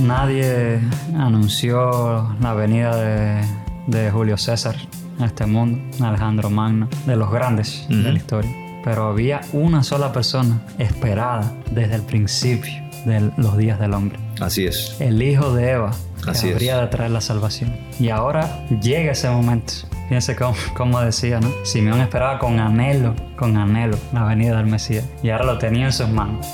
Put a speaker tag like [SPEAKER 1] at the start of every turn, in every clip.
[SPEAKER 1] nadie anunció la venida de, de Julio César a este mundo, Alejandro Magno, de los grandes de la historia. Pero había una sola persona esperada desde el principio de los días del hombre.
[SPEAKER 2] Así es.
[SPEAKER 1] El hijo de Eva, que
[SPEAKER 2] Así es.
[SPEAKER 1] habría de traer la salvación. Y ahora llega ese momento. Fíjense cómo, cómo decía, ¿no? Simeón esperaba con anhelo, con anhelo, la venida del Mesías. Y ahora lo tenía en sus manos.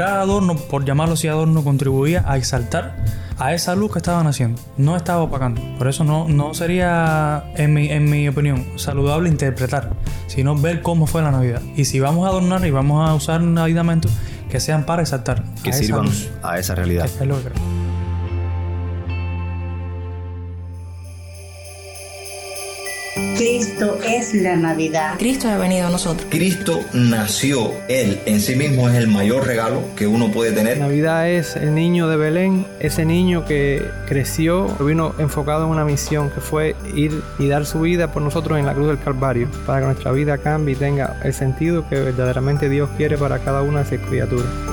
[SPEAKER 3] Cada adorno, por llamarlo así adorno, contribuía a exaltar a esa luz que estaban haciendo. No estaba opacando. Por eso no, no sería, en mi, en mi opinión, saludable interpretar, sino ver cómo fue la Navidad. Y si vamos a adornar y vamos a usar aditamentos, que sean para exaltar.
[SPEAKER 2] Que
[SPEAKER 3] a esa
[SPEAKER 2] sirvan
[SPEAKER 3] luz.
[SPEAKER 2] a esa realidad.
[SPEAKER 3] Es lo que creo.
[SPEAKER 4] Cristo es la Navidad.
[SPEAKER 5] Cristo ha venido a nosotros.
[SPEAKER 6] Cristo nació, Él en sí mismo es el mayor regalo que uno puede tener.
[SPEAKER 7] Navidad es el niño de Belén, ese niño que creció, vino enfocado en una misión que fue ir y dar su vida por nosotros en la cruz del Calvario, para que nuestra vida cambie y tenga el sentido que verdaderamente Dios quiere para cada una de sus criaturas.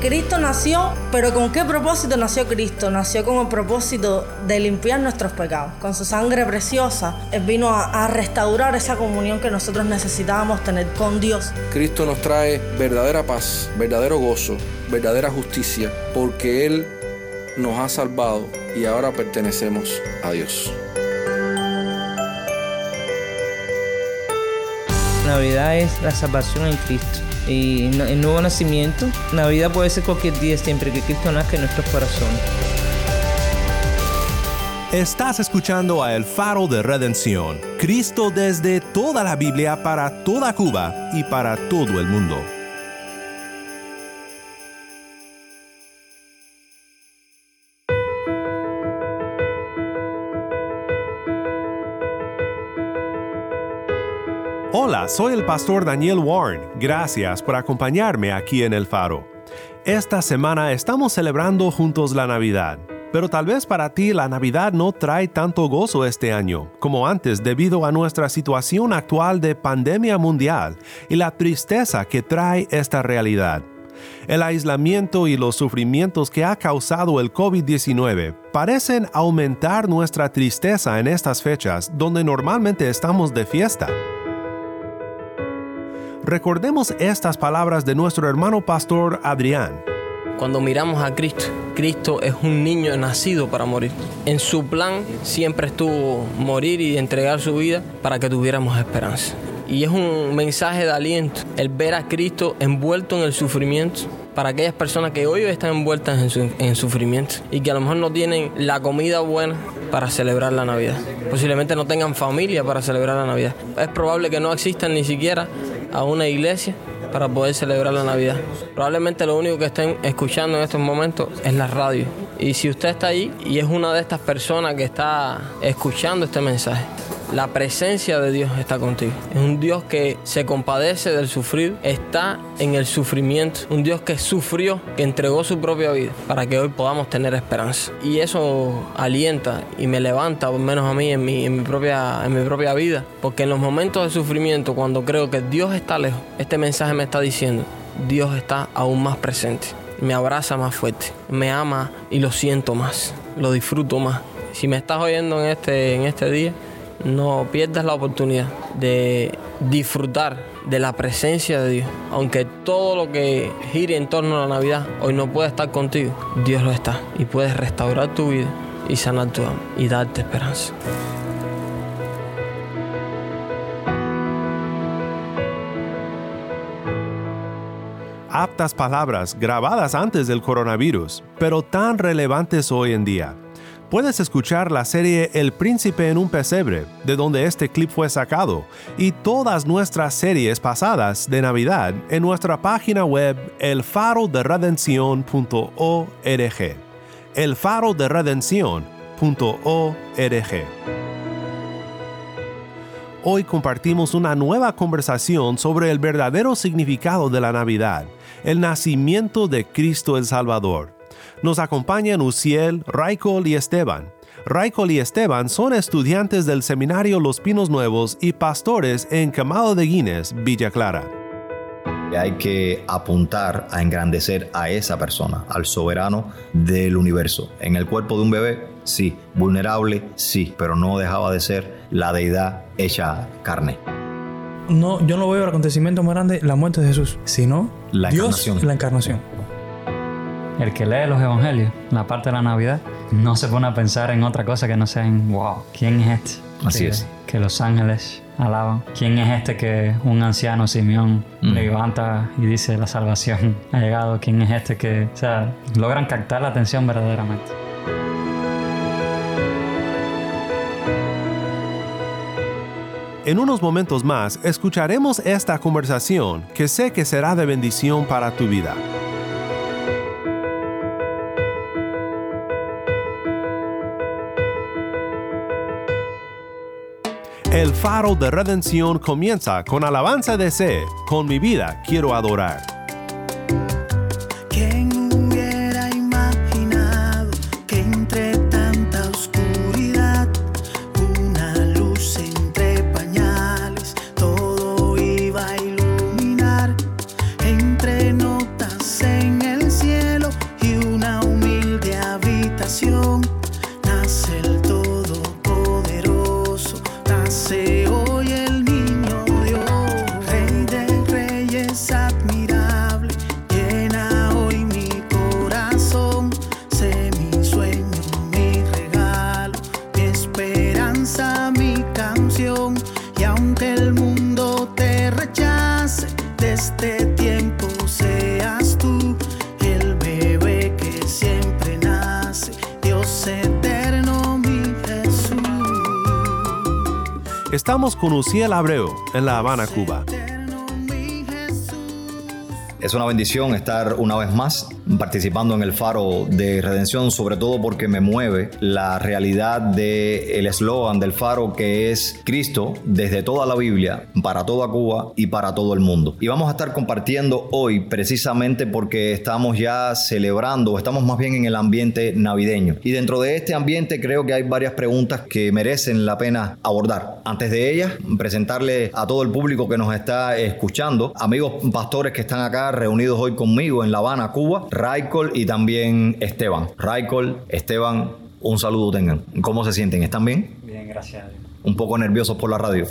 [SPEAKER 8] Cristo nació, pero ¿con qué propósito nació Cristo? Nació con el propósito de limpiar nuestros pecados. Con su sangre preciosa, Él vino a, a restaurar esa comunión que nosotros necesitábamos tener con Dios.
[SPEAKER 9] Cristo nos trae verdadera paz, verdadero gozo, verdadera justicia, porque Él nos ha salvado y ahora pertenecemos a Dios.
[SPEAKER 10] Navidad es la salvación en Cristo. Y no- el nuevo nacimiento, Navidad puede ser cualquier día siempre que Cristo nazca en nuestros corazones.
[SPEAKER 11] Estás escuchando a El Faro de Redención, Cristo desde toda la Biblia para toda Cuba y para todo el mundo. Hola, soy el pastor Daniel Warren. Gracias por acompañarme aquí en El Faro. Esta semana estamos celebrando juntos la Navidad, pero tal vez para ti la Navidad no trae tanto gozo este año como antes debido a nuestra situación actual de pandemia mundial y la tristeza que trae esta realidad. El aislamiento y los sufrimientos que ha causado el COVID-19 parecen aumentar nuestra tristeza en estas fechas donde normalmente estamos de fiesta. Recordemos estas palabras de nuestro hermano pastor Adrián.
[SPEAKER 12] Cuando miramos a Cristo, Cristo es un niño nacido para morir. En su plan siempre estuvo morir y entregar su vida para que tuviéramos esperanza. Y es un mensaje de aliento el ver a Cristo envuelto en el sufrimiento para aquellas personas que hoy están envueltas en, su- en sufrimiento y que a lo mejor no tienen la comida buena para celebrar la Navidad. Posiblemente no tengan familia para celebrar la Navidad. Es probable que no existan ni siquiera a una iglesia para poder celebrar la Navidad. Probablemente lo único que estén escuchando en estos momentos es la radio. Y si usted está ahí y es una de estas personas que está escuchando este mensaje, la presencia de Dios está contigo. Es un Dios que se compadece del sufrir, está en el sufrimiento. Un Dios que sufrió, que entregó su propia vida para que hoy podamos tener esperanza. Y eso alienta y me levanta, por menos a mí, en mi, propia, en mi propia vida. Porque en los momentos de sufrimiento, cuando creo que Dios está lejos, este mensaje me está diciendo, Dios está aún más presente. Me abraza más fuerte, me ama y lo siento más, lo disfruto más. Si me estás oyendo en este, en este día, no pierdas la oportunidad de disfrutar de la presencia de Dios. Aunque todo lo que gire en torno a la Navidad hoy no puede estar contigo, Dios lo está y puedes restaurar tu vida y sanar tu alma y darte esperanza.
[SPEAKER 11] aptas palabras grabadas antes del coronavirus, pero tan relevantes hoy en día. Puedes escuchar la serie El Príncipe en un Pesebre, de donde este clip fue sacado, y todas nuestras series pasadas de Navidad en nuestra página web elfaroderedencion.org. elfaroderedencion.org. Hoy compartimos una nueva conversación sobre el verdadero significado de la Navidad, el nacimiento de Cristo el Salvador. Nos acompañan Uciel, Raikol y Esteban. Raikol y Esteban son estudiantes del Seminario Los Pinos Nuevos y pastores en Camado de Guinness, Villa Clara.
[SPEAKER 6] Hay que apuntar a engrandecer a esa persona, al soberano del universo. En el cuerpo de un bebé, sí. Vulnerable, sí. Pero no dejaba de ser la deidad hecha carne.
[SPEAKER 3] No, yo no veo el acontecimiento más grande la muerte de Jesús, sino
[SPEAKER 6] La
[SPEAKER 3] Dios,
[SPEAKER 6] encarnación.
[SPEAKER 3] la encarnación.
[SPEAKER 1] El que lee los evangelios, la parte de la Navidad, no se pone a pensar en otra cosa que no sea en, wow, ¿quién es este?
[SPEAKER 6] Así
[SPEAKER 1] que,
[SPEAKER 6] es.
[SPEAKER 1] Que los ángeles alaban. ¿Quién es este que un anciano Simeón
[SPEAKER 6] Mm.
[SPEAKER 1] levanta y dice la salvación ha llegado? ¿Quién es este que, o sea, logran captar la atención verdaderamente?
[SPEAKER 11] En unos momentos más escucharemos esta conversación que sé que será de bendición para tu vida. El faro de redención comienza con alabanza de C. Con mi vida quiero adorar. Estamos con Uciel Abreu en La Habana, Cuba.
[SPEAKER 6] Es una bendición estar una vez más participando en el faro de redención, sobre todo porque me mueve la realidad del eslogan del faro que es Cristo desde toda la Biblia, para toda Cuba y para todo el mundo. Y vamos a estar compartiendo hoy precisamente porque estamos ya celebrando, estamos más bien en el ambiente navideño. Y dentro de este ambiente creo que hay varias preguntas que merecen la pena abordar. Antes de ellas, presentarle a todo el público que nos está escuchando, amigos pastores que están acá reunidos hoy conmigo en La Habana, Cuba, Raicol y también Esteban. Raicol, Esteban, un saludo tengan. ¿Cómo se sienten? ¿Están bien?
[SPEAKER 1] Bien, gracias a Dios.
[SPEAKER 6] Un poco nerviosos por la radio.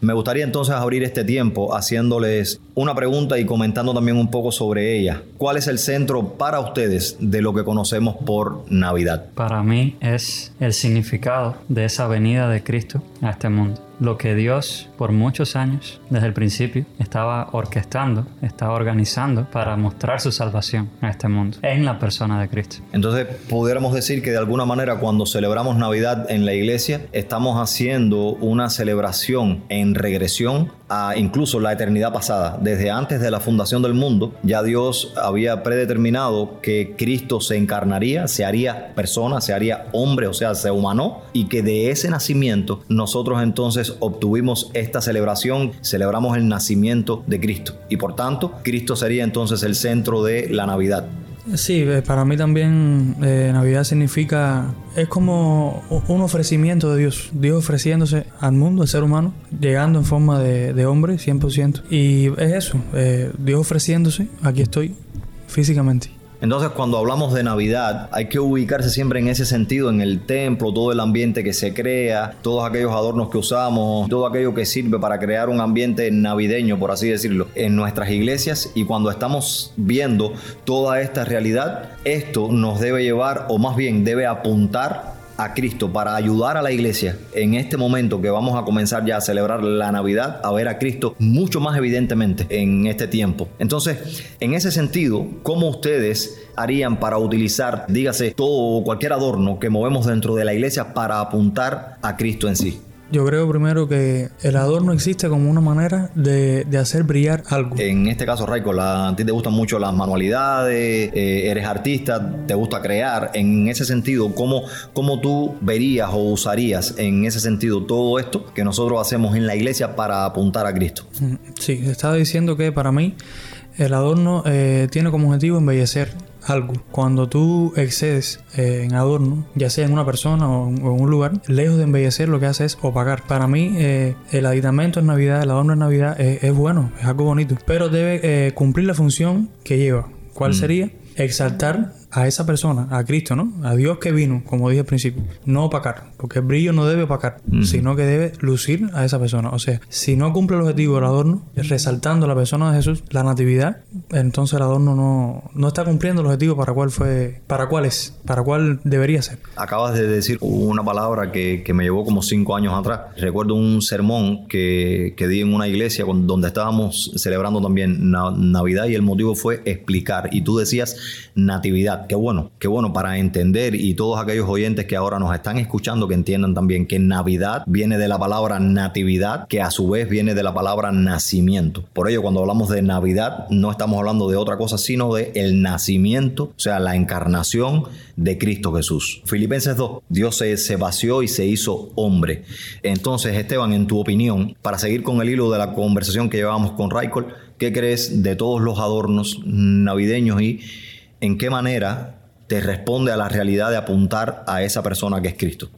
[SPEAKER 6] Me gustaría entonces abrir este tiempo haciéndoles una pregunta y comentando también un poco sobre ella. ¿Cuál es el centro para ustedes de lo que conocemos por Navidad?
[SPEAKER 1] Para mí es el significado de esa venida de Cristo a este mundo. Lo que Dios por muchos años, desde el principio, estaba orquestando, estaba organizando para mostrar su salvación a este mundo en la persona de Cristo.
[SPEAKER 6] Entonces, pudiéramos decir que de alguna manera cuando celebramos Navidad en la iglesia, estamos haciendo una celebración en regresión incluso la eternidad pasada. Desde antes de la fundación del mundo, ya Dios había predeterminado que Cristo se encarnaría, se haría persona, se haría hombre, o sea, se humanó, y que de ese nacimiento nosotros entonces obtuvimos esta celebración, celebramos el nacimiento de Cristo. Y por tanto, Cristo sería entonces el centro de la Navidad.
[SPEAKER 3] Sí, eh, para mí también eh, Navidad significa, es como un ofrecimiento de Dios, Dios ofreciéndose al mundo, al ser humano, llegando en forma de, de hombre 100%. Y es eso, eh, Dios ofreciéndose, aquí estoy, físicamente.
[SPEAKER 6] Entonces, cuando hablamos de Navidad, hay que ubicarse siempre en ese sentido, en el templo, todo el ambiente que se crea, todos aquellos adornos que usamos, todo aquello que sirve para crear un ambiente navideño, por así decirlo, en nuestras iglesias. Y cuando estamos viendo toda esta realidad, esto nos debe llevar, o más bien debe apuntar a Cristo para ayudar a la iglesia en este momento que vamos a comenzar ya a celebrar la Navidad, a ver a Cristo mucho más evidentemente en este tiempo. Entonces, en ese sentido, ¿cómo ustedes harían para utilizar, dígase, todo o cualquier adorno que movemos dentro de la iglesia para apuntar a Cristo en sí?
[SPEAKER 3] Yo creo primero que el adorno existe como una manera de, de hacer brillar algo.
[SPEAKER 6] En este caso, Raiko, la- a ti te gustan mucho las manualidades, eh, eres artista, te gusta crear. En ese sentido, ¿cómo, ¿cómo tú verías o usarías en ese sentido todo esto que nosotros hacemos en la iglesia para apuntar a Cristo?
[SPEAKER 3] Mm, Sí, estaba diciendo que para mí El adorno eh, tiene como objetivo embellecer algo. Cuando tú excedes eh, en adorno, ya sea en una persona o en, o en un lugar, lejos de embellecer, lo que hace es opacar. Para mí, eh, el aditamento en Navidad, el adorno en Navidad es, es bueno, es algo bonito, pero debe eh, cumplir la función que lleva. ¿Cuál
[SPEAKER 6] Mm.
[SPEAKER 3] sería? Exaltar a esa persona, a Cristo, ¿no? A Dios que vino, como dije al principio. No opacar, porque el brillo no debe opacar, sino que debe lucir a esa persona. O sea, si no cumple el objetivo del adorno, resaltando la persona de Jesús, la natividad, entonces el adorno no, no está cumpliendo el objetivo para cuál fue, para cuál es, para cuál debería ser.
[SPEAKER 6] Acabas de decir una palabra que, que me llevó como cinco años atrás. Recuerdo un sermón que, que di en una iglesia con- donde estábamos celebrando también Na- Navidad y el motivo fue explicar. Y tú decías natividad. Qué bueno, qué bueno para entender y todos aquellos oyentes que ahora nos están escuchando que entiendan también que Navidad viene de la palabra natividad, que a su vez viene de la palabra nacimiento. Por ello, cuando hablamos de Navidad, no estamos hablando de otra cosa, sino de el nacimiento, o sea, la encarnación de Cristo Jesús. Filipenses 2, Dios se, se vació y se hizo hombre. Entonces, Esteban, en tu opinión, para seguir con el hilo de la conversación que llevábamos con Raikol, ¿qué crees de todos los adornos navideños y en qué manera te responde a la realidad de apuntar a esa persona que es Cristo?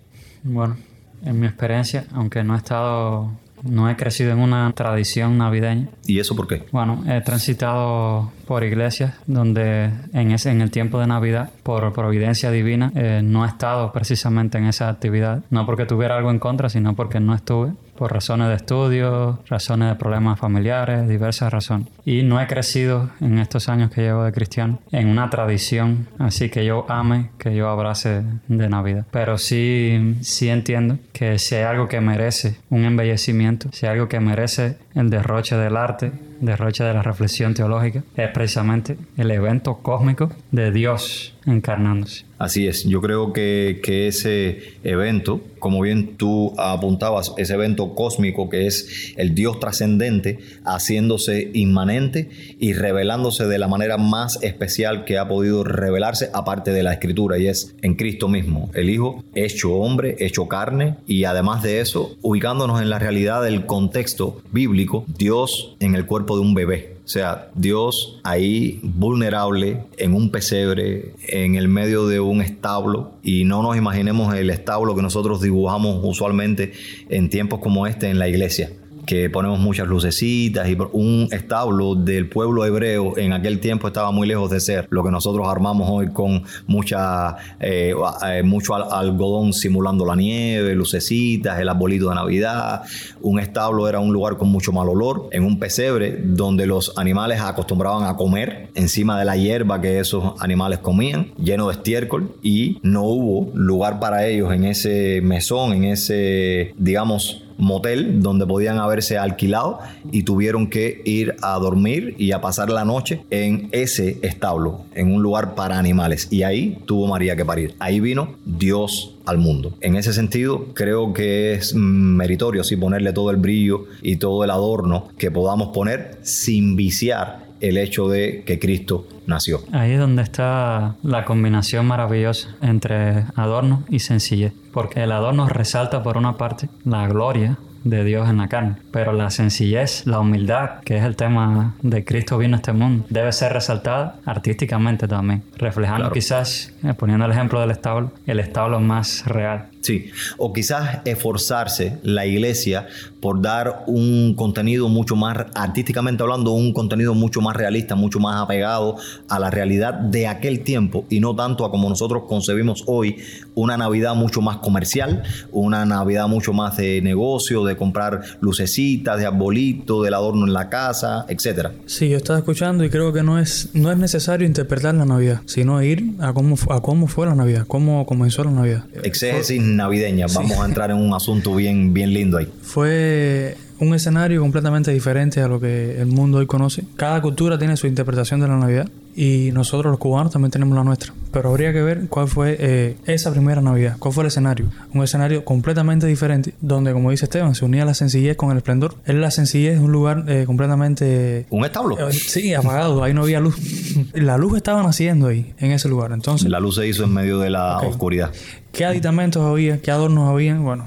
[SPEAKER 1] Bueno, en mi experiencia, aunque no he estado, no he crecido en una tradición navideña,
[SPEAKER 6] ¿Y eso por qué?
[SPEAKER 1] bueno, he transitado por iglesias donde en, ese, en el tiempo de Navidad, por providencia divina, eh, no he estado precisamente en esa actividad. No porque tuviera algo en contra, sino porque no estuve, por razones de estudio, razones de problemas familiares, diversas razones. Y no he crecido en estos años que llevo de cristiano en una tradición así que yo ame, que yo abrace de Navidad. Pero sí, sí entiendo que si hay algo que merece un embellecimiento, si hay algo que merece el derroche del arte, derroche de la reflexión teológica, es precisamente el evento cósmico de Dios encarnándose.
[SPEAKER 6] Así es, yo creo que, que ese evento, como bien tú apuntabas, ese evento cósmico que es el Dios trascendente, haciéndose inmanente y revelándose de la manera más especial que ha podido revelarse aparte de la escritura, y es en Cristo mismo, el Hijo hecho hombre, hecho carne, y además de eso, ubicándonos en la realidad del contexto bíblico, Dios en el cuerpo de un bebé. O sea, Dios ahí vulnerable en un pesebre, en el medio de un establo, y no nos imaginemos el establo que nosotros dibujamos usualmente en tiempos como este en la iglesia que ponemos muchas lucecitas y un establo del pueblo hebreo en aquel tiempo estaba muy lejos de ser lo que nosotros armamos hoy con mucha eh, eh, mucho al- algodón simulando la nieve, lucecitas, el arbolito de Navidad. Un establo era un lugar con mucho mal olor, en un pesebre donde los animales acostumbraban a comer encima de la hierba que esos animales comían, lleno de estiércol y no hubo lugar para ellos en ese mesón, en ese digamos motel donde podían haberse alquilado y tuvieron que ir a dormir y a pasar la noche en ese establo, en un lugar para animales. Y ahí tuvo María que parir. Ahí vino Dios al mundo. En ese sentido, creo que es meritorio sí ponerle todo el brillo y todo el adorno que podamos poner sin viciar el hecho de que Cristo nació.
[SPEAKER 1] Ahí es donde está la combinación maravillosa entre adorno y sencillez. Porque el adorno resalta por una parte la gloria de Dios en la carne, pero la sencillez, la humildad, que es el tema de Cristo vino a este mundo, debe ser resaltada artísticamente también, reflejando
[SPEAKER 6] Claro.
[SPEAKER 1] quizás, eh, poniendo el ejemplo del establo, el establo más real.
[SPEAKER 6] Sí, o quizás esforzarse la iglesia por dar un contenido mucho más, artísticamente hablando, un contenido mucho más realista, mucho más apegado a la realidad de aquel tiempo y no tanto a como nosotros concebimos hoy una Navidad mucho más comercial, una Navidad mucho más de negocio, de comprar lucecitas, de arbolito, del adorno en la casa, etcétera.
[SPEAKER 3] Sí, yo estaba escuchando y creo que no es, no es necesario interpretar la Navidad, sino ir a cómo, a cómo fue la Navidad, cómo comenzó la Navidad.
[SPEAKER 6] Exégesis navideña, vamos a entrar en un asunto bien, bien lindo ahí.
[SPEAKER 3] Fue un escenario completamente diferente a lo que el mundo hoy conoce. Cada cultura tiene su interpretación de la Navidad y nosotros los cubanos también tenemos la nuestra. Pero habría que ver cuál fue eh, esa primera Navidad, cuál fue el escenario. Un escenario completamente diferente donde, como dice Esteban, se unía la sencillez con el esplendor. Es la sencillez de un lugar eh, completamente...
[SPEAKER 6] ¿Un establo?
[SPEAKER 3] Eh, sí, apagado, ahí no había luz. la luz estaba naciendo ahí, en ese lugar. Entonces,
[SPEAKER 6] La luz se hizo en medio de la oscuridad.
[SPEAKER 3] ¿Qué aditamentos había? ¿Qué adornos había? Bueno,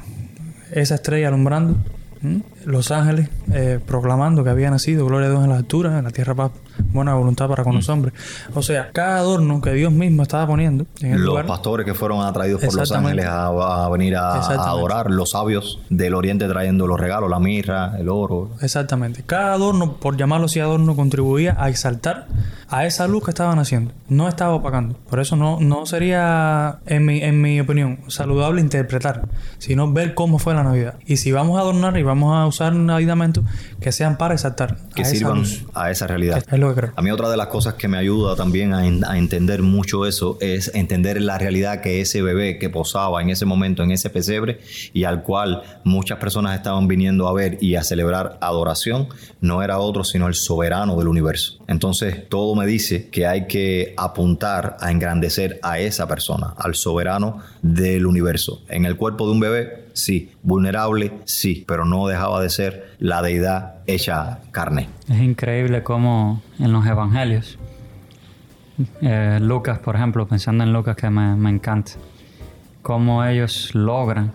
[SPEAKER 3] esa estrella alumbrando. Los ángeles eh, proclamando que había nacido, gloria a Dios en las alturas, en la tierra paz, buena voluntad para con los hombres. O sea, cada adorno que Dios mismo estaba poniendo en el
[SPEAKER 6] Los
[SPEAKER 3] lugar,
[SPEAKER 6] pastores que furon atraídos por los ángeles a, a venir a, adorar, los sabios del oriente trayendo los regalos, la mirra, el oro.
[SPEAKER 3] Exactamente. Cada adorno, por llamarlo así adorno, contribuía a exaltar a esa luz que estaban haciendo. No estaba opacando. Por eso no, no sería, en mi, en mi opinión, saludable interpretar, sino ver cómo fue la Navidad. Y si vamos a adornar y vamos a usar aditamentos, que sean para exaltar
[SPEAKER 6] que
[SPEAKER 3] a esa
[SPEAKER 6] sirvan
[SPEAKER 3] luz.
[SPEAKER 6] a esa realidad.
[SPEAKER 3] Es lo que creo.
[SPEAKER 6] A mí otra de las cosas que me ayuda también a, en- a entender mucho eso es entender la realidad que ese bebé que posaba en ese momento en ese pesebre y al cual muchas personas estaban viniendo a ver y a celebrar adoración, no era otro sino el soberano del universo. Entonces todo me dice que hay que apuntar a engrandecer a esa persona, al soberano del universo. En el cuerpo de un bebé, sí, vulnerable, sí, pero no dejaba de ser la deidad hecha carne.
[SPEAKER 1] Es increíble cómo en los evangelios, eh, Lucas, por ejemplo, pensando en Lucas que me, me encanta, cómo ellos logran,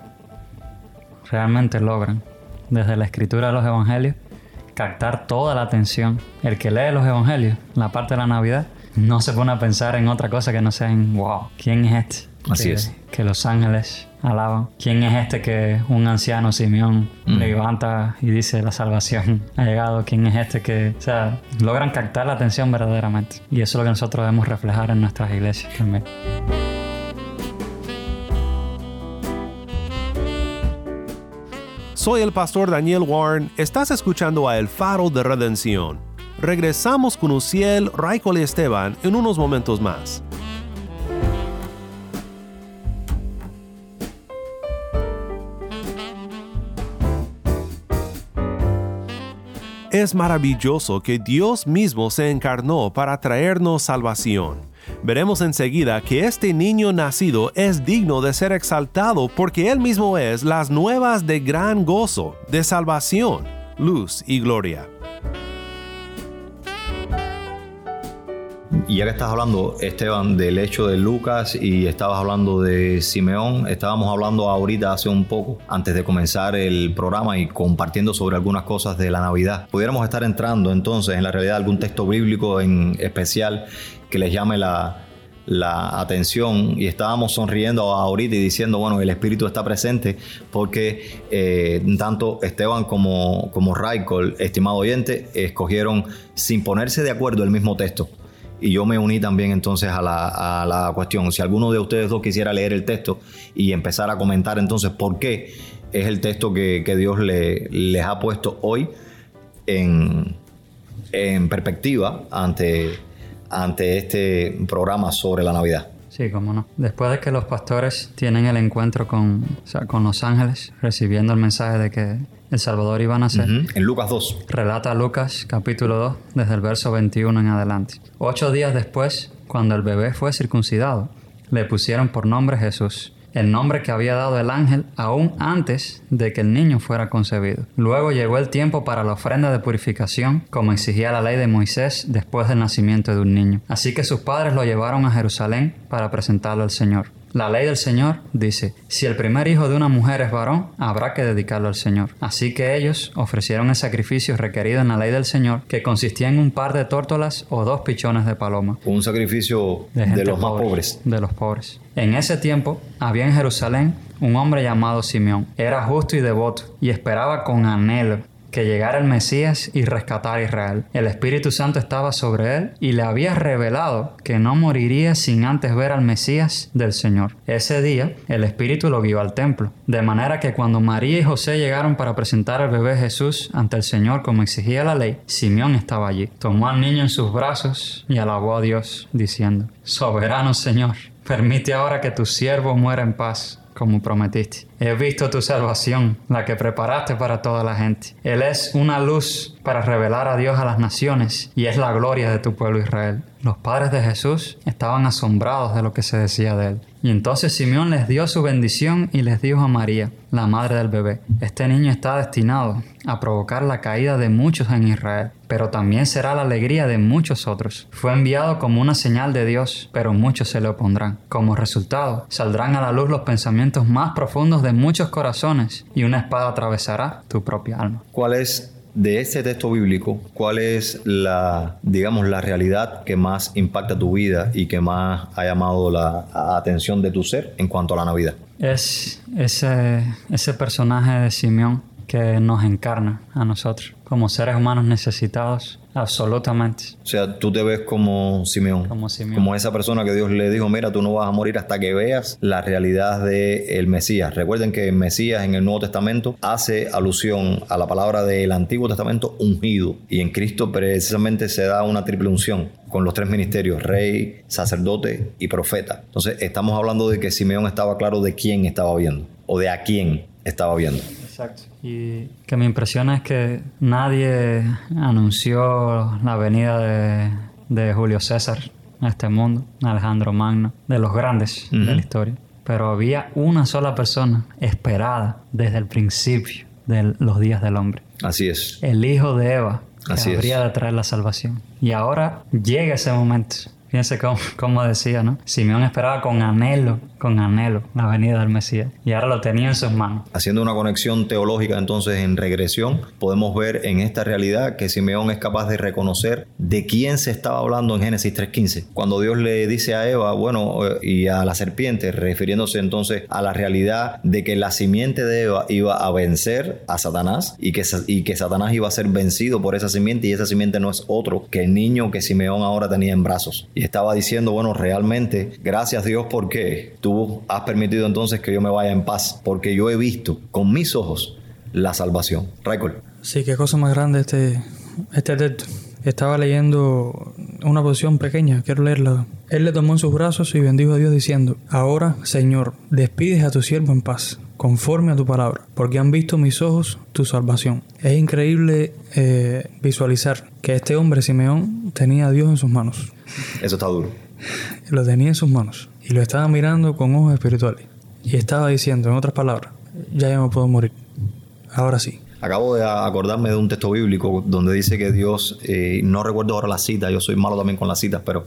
[SPEAKER 1] realmente logran, desde la escritura de los evangelios, captar toda la atención. El que lee los evangelios, la parte de la Navidad, no se pone a pensar en otra cosa que no sea en, wow, ¿quién es este?
[SPEAKER 6] Así
[SPEAKER 1] que,
[SPEAKER 6] es.
[SPEAKER 1] Que los ángeles alaban. ¿Quién es este que un anciano Simeón
[SPEAKER 6] Mm.
[SPEAKER 1] levanta y dice la salvación ha llegado? ¿Quién es este que, o sea, logran captar la atención verdaderamente? Y eso es lo que nosotros debemos reflejar en nuestras iglesias también.
[SPEAKER 11] Soy el pastor Daniel Warren. Estás escuchando a El Faro de Redención. Regresamos con Uciel, Raikol y Esteban en unos momentos más. Es maravilloso que Dios mismo se encarnó para traernos salvación. Veremos enseguida que este niño nacido es digno de ser exaltado porque Él mismo es las nuevas de gran gozo, de salvación, luz y gloria.
[SPEAKER 6] Ya que estás hablando, Esteban, del hecho de Lucas y estabas hablando de Simeón, estábamos hablando ahorita hace un poco, antes de comenzar el programa y compartiendo sobre algunas cosas de la Navidad. Pudiéramos estar entrando entonces en la realidad algún texto bíblico en especial que les llame la, la atención y estábamos sonriendo ahorita y diciendo, bueno, el Espíritu está presente porque eh, tanto Esteban como, como Raikol, estimado oyente, escogieron sin ponerse de acuerdo el mismo texto. Y yo me uní también entonces a la, a la cuestión. Si alguno de ustedes dos quisiera leer el texto y empezar a comentar entonces por qué es el texto que, que Dios le- les ha puesto hoy en, en perspectiva ante, ante este programa sobre la Navidad.
[SPEAKER 1] Sí, cómo no. Después de que los pastores tienen el encuentro con, con los ángeles, recibiendo el mensaje de que el Salvador iba a nacer,
[SPEAKER 6] Ujú. En Lucas 2.
[SPEAKER 1] relata Lucas capítulo 2 desde el verso 21 en adelante. Ocho días después, cuando el bebé fue circuncidado, le pusieron por nombre Jesús, el nombre que había dado el ángel aún antes de que el niño fuera concebido. Luego llegó el tiempo para la ofrenda de purificación, como exigía la ley de Moisés después del nacimiento de un niño. Así que sus padres lo llevaron a Jerusalén para presentarlo al Señor. La ley del Señor dice, si el primer hijo de una mujer es varón, habrá que dedicarlo al Señor. Así que ellos ofrecieron el sacrificio requerido en la ley del Señor, que consistía en un par de tórtolas o dos pichones de paloma.
[SPEAKER 6] Un sacrificio de, los más
[SPEAKER 1] pobre,
[SPEAKER 6] pobres.
[SPEAKER 1] De los pobres. En ese tiempo había en Jerusalén un hombre llamado Simeón. Era justo y devoto y esperaba con anhelo que llegara el Mesías y rescatara a Israel. El Espíritu Santo estaba sobre él y le había revelado que no moriría sin antes ver al Mesías del Señor. Ese día el Espíritu lo guió al templo, de manera que cuando María y José llegaron para presentar al bebé Jesús ante el Señor como exigía la ley, Simeón estaba allí. Tomó al niño en sus brazos y alabó a Dios, diciendo, Soberano Señor, permite ahora que tu siervo muera en paz como prometiste. He visto tu salvación, la que preparaste para toda la gente. Él es una luz para revelar a Dios a las naciones y es la gloria de tu pueblo Israel. Los padres de Jesús estaban asombrados de lo que se decía de él. Y entonces Simeón les dio su bendición y les dijo a María, la madre del bebé, este niño está destinado a provocar la caída de muchos en Israel, pero también será la alegría de muchos otros. Fue enviado como una señal de Dios, pero muchos se le opondrán. Como resultado, saldrán a la luz los pensamientos más profundos de muchos corazones y una espada atravesará tu propia alma.
[SPEAKER 6] ¿Cuál es de este texto bíblico, cuál es la, digamos, la realidad que más impacta tu vida y que más ha llamado la atención de tu ser en cuanto a la Navidad?
[SPEAKER 1] Es ese, ese personaje de Simeón que nos encarna a nosotros como seres humanos necesitados absolutamente.
[SPEAKER 6] O sea, tú te ves como Simeón,
[SPEAKER 1] Como Simeón.
[SPEAKER 6] como esa persona que Dios le dijo, mira, tú no vas a morir hasta que veas la realidad del el Mesías. Recuerden que el Mesías en el Nuevo Testamento hace alusión a la palabra del Antiguo Testamento ungido y en Cristo precisamente se da una triple unción con los tres ministerios, rey, sacerdote y profeta. Entonces estamos hablando de que Simeón estaba claro de quién estaba viendo o de a quién estaba viendo.
[SPEAKER 1] Exacto. Y que me impresiona es que nadie anunció la venida de, de Julio César a este mundo, Alejandro Magno, de los grandes de la historia. Pero había una sola persona esperada desde el principio de los días del hombre.
[SPEAKER 6] Así es.
[SPEAKER 1] El hijo de Eva, que
[SPEAKER 6] Así es.
[SPEAKER 1] habría de traer la salvación. Y ahora llega ese momento. Fíjense cómo, cómo decía, ¿no? Simeón esperaba con anhelo, con anhelo, la venida del Mesías. Y ahora lo tenía en sus manos.
[SPEAKER 6] Haciendo una conexión teológica entonces en regresión, podemos ver en esta realidad que Simeón es capaz de reconocer de quién se estaba hablando en Génesis 3.15. Cuando Dios le dice a Eva, bueno, eh, y a la serpiente, refiriéndose entonces a la realidad de que la simiente de Eva iba a vencer a Satanás y que, y que Satanás iba a ser vencido por esa simiente y esa simiente no es otro que el niño que Simeón ahora tenía en brazos. Y estaba diciendo, bueno, realmente, gracias Dios porque tú has permitido entonces que yo me vaya en paz, porque yo he visto con mis ojos la salvación. Raikol.
[SPEAKER 3] Sí, qué cosa más grande este, este texto. Estaba leyendo una porción pequeña, quiero leerla. Él le tomó en sus brazos y bendijo a Dios diciendo, Ahora, Señor, despides a tu siervo en paz, conforme a tu palabra, porque han visto mis ojos tu salvación. Es increíble eh, visualizar que este hombre, Simeón, tenía a Dios en sus manos.
[SPEAKER 6] Eso está duro.
[SPEAKER 3] Lo tenía en sus manos y lo estaba mirando con ojos espirituales. Y estaba diciendo, en otras palabras, ya yo me puedo morir. Ahora sí.
[SPEAKER 6] Acabo de acordarme de un texto bíblico donde dice que Dios, eh, no recuerdo ahora la cita, yo soy malo también con las citas, pero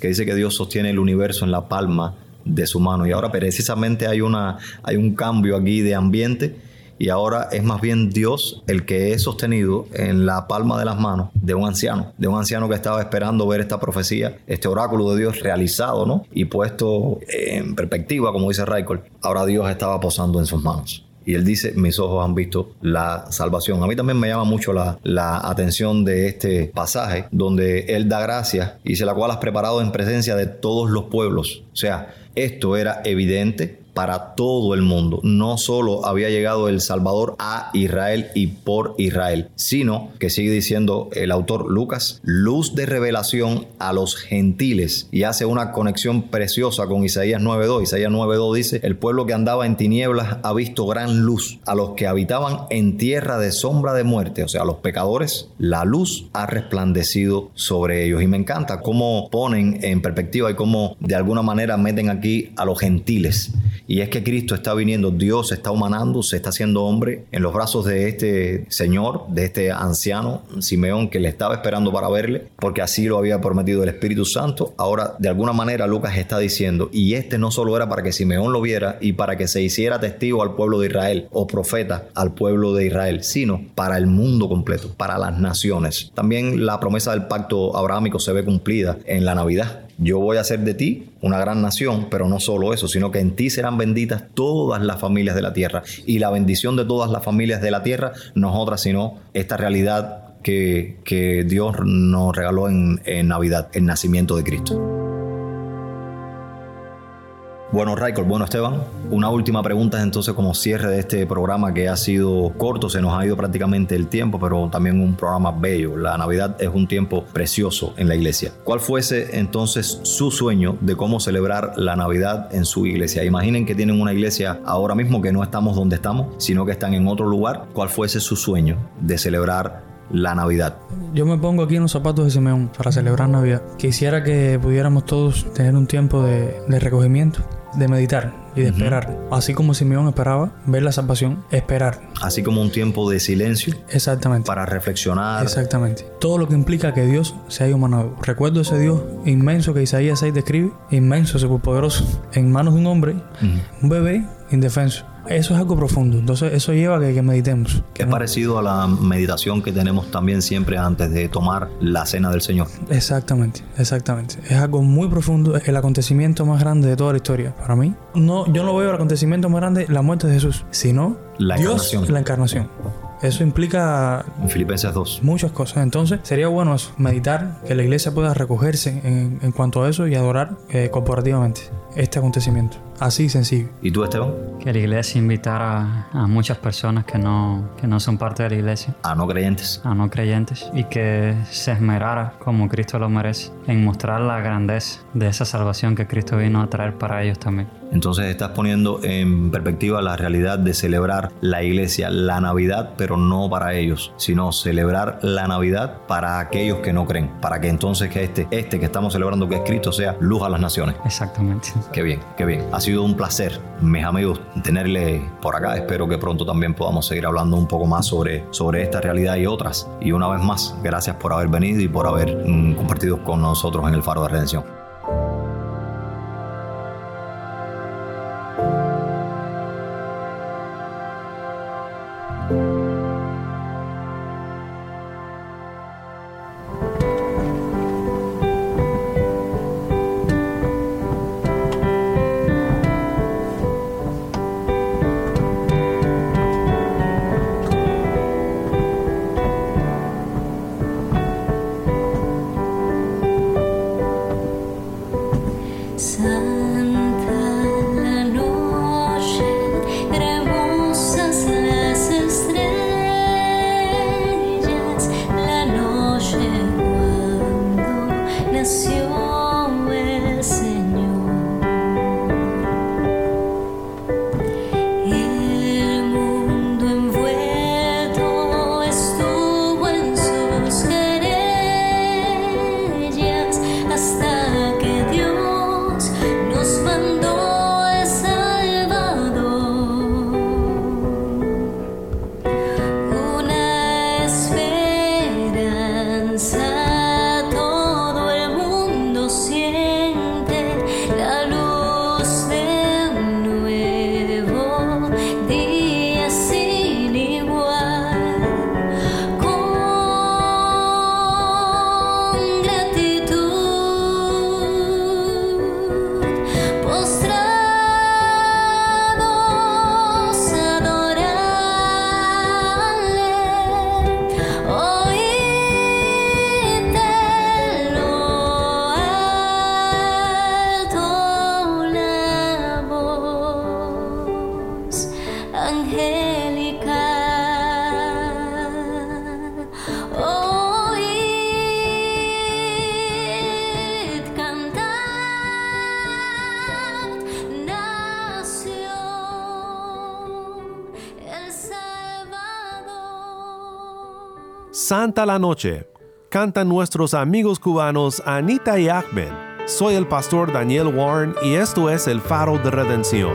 [SPEAKER 6] que dice que Dios sostiene el universo en la palma de su mano. Y ahora precisamente hay, una, hay un cambio aquí de ambiente y ahora es más bien Dios el que es sostenido en la palma de las manos de un anciano, de un anciano que estaba esperando ver esta profecía, este oráculo de Dios realizado, ¿no? Y puesto en perspectiva, como dice Raikol, ahora Dios estaba posando en sus manos. Y él dice, mis ojos han visto la salvación. A mí también me llama mucho la, la atención de este pasaje donde él da gracias y dice la cual has preparado en presencia de todos los pueblos. O sea, esto era evidente para todo el mundo. No solo había llegado el Salvador a Israel y por Israel, sino que sigue diciendo el autor Lucas, luz de revelación a los gentiles y hace una conexión preciosa con Isaías 9.2. Isaías 9.2 dice, el pueblo que andaba en tinieblas ha visto gran luz. A los que habitaban en tierra de sombra de muerte, o sea, a los pecadores, la luz ha resplandecido sobre ellos. Y me encanta cómo ponen en perspectiva y cómo de alguna manera meten aquí a los gentiles. Y es que Cristo está viniendo, Dios está humanando, se está haciendo hombre en los brazos de este señor, de este anciano Simeón que le estaba esperando para verle, porque así lo había prometido el Espíritu Santo. Ahora, de alguna manera, Lucas está diciendo, y este no solo era para que Simeón lo viera y para que se hiciera testigo al pueblo de Israel o profeta al pueblo de Israel, sino para el mundo completo, para las naciones. También la promesa del pacto abrahámico se ve cumplida en la Navidad. Yo voy a hacer de ti una gran nación, pero no solo eso, sino que en ti serán benditas todas las familias de la tierra. Y la bendición de todas las familias de la tierra no es otra, sino esta realidad que, que Dios nos regaló en, en Navidad, el nacimiento de Cristo. Bueno, Raikol, bueno, Esteban, una última pregunta entonces como cierre de este programa que ha sido corto, se nos ha ido prácticamente el tiempo, pero también un programa bello. La Navidad es un tiempo precioso en la iglesia. ¿Cuál fuese entonces su sueño de cómo celebrar la Navidad en su iglesia? Imaginen que tienen una iglesia ahora mismo que no estamos donde estamos, sino que están en otro lugar. ¿Cuál fuese su sueño de celebrar la Navidad?
[SPEAKER 3] Yo me pongo aquí en los zapatos de Simeón para celebrar Navidad. Quisiera que pudiéramos todos tener un tiempo de recogimiento, de meditar y de esperar. Así como Simeón esperaba ver la salvación, esperar.
[SPEAKER 6] Así como un tiempo de silencio
[SPEAKER 3] Exactamente.
[SPEAKER 6] para reflexionar.
[SPEAKER 3] Exactamente. Todo lo que implica que Dios se haya humanado. Recuerdo ese Dios inmenso que Isaías 6 describe, inmenso, superpoderoso, en manos de un hombre, un bebé indefenso. Eso es algo profundo. Entonces, eso lleva a que, que meditemos.
[SPEAKER 13] Que es parecido a la meditación que tenemos también siempre antes de tomar la cena del Señor.
[SPEAKER 3] Exactamente, exactamente. Es algo muy profundo, es el acontecimiento más grande de toda la historia. Para mí, no, yo no veo el acontecimiento más grande la muerte de Jesús, sino
[SPEAKER 13] La
[SPEAKER 3] Dios,
[SPEAKER 13] encarnación.
[SPEAKER 3] la encarnación. Eso implica
[SPEAKER 13] En Filipenses 2.
[SPEAKER 3] muchas cosas. Entonces, sería bueno eso, meditar, que la iglesia pueda recogerse en, en cuanto a eso y adorar eh, corporativamente este acontecimiento. Así sencillo.
[SPEAKER 13] ¿Y tú, Esteban?
[SPEAKER 1] Que la iglesia invitara a muchas personas que no, que no son parte de la iglesia,
[SPEAKER 13] A no creyentes.
[SPEAKER 1] a no creyentes, y que se esmerara, como Cristo lo merece, en mostrar la grandeza de esa salvación que Cristo vino a traer para ellos también.
[SPEAKER 13] Entonces estás poniendo en perspectiva la realidad de celebrar la iglesia, la Navidad, pero no para ellos, sino celebrar la Navidad para aquellos que no creen, para que entonces que este, este que estamos celebrando que es Cristo sea luz a las naciones.
[SPEAKER 1] Exactamente.
[SPEAKER 13] Qué bien, qué bien. Ha sido un placer, mis amigos, tenerle por acá. Espero que pronto también podamos seguir hablando un poco más sobre, sobre esta realidad y otras. Y una vez más, gracias por haber venido y por haber mm, compartido con nosotros en el Faro de Redención.
[SPEAKER 11] Santa la Noche. Cantan nuestros amigos cubanos Anita y Ahmed. Soy el pastor Daniel Warren y esto es el Faro de Redención.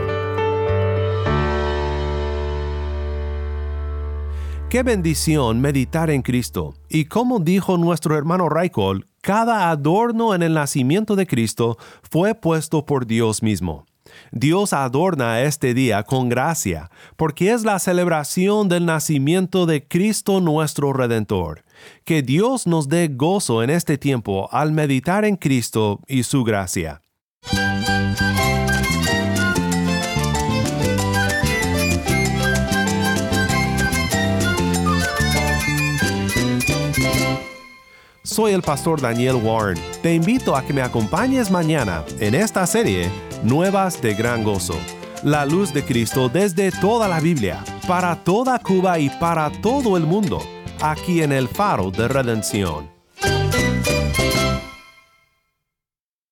[SPEAKER 11] Qué bendición meditar en Cristo. Y como dijo nuestro hermano Raikol, cada adorno en el nacimiento de Cristo fue puesto por Dios mismo. Dios adorna este día con gracia, porque es la celebración del nacimiento de Cristo nuestro Redentor. Que Dios nos dé gozo en este tiempo al meditar en Cristo y su gracia. Soy el pastor Daniel Warren. Te invito a que me acompañes mañana en esta serie Nuevas de Gran Gozo. La luz de Cristo desde toda la Biblia, para toda Cuba y para todo el mundo, aquí en el Faro de Redención.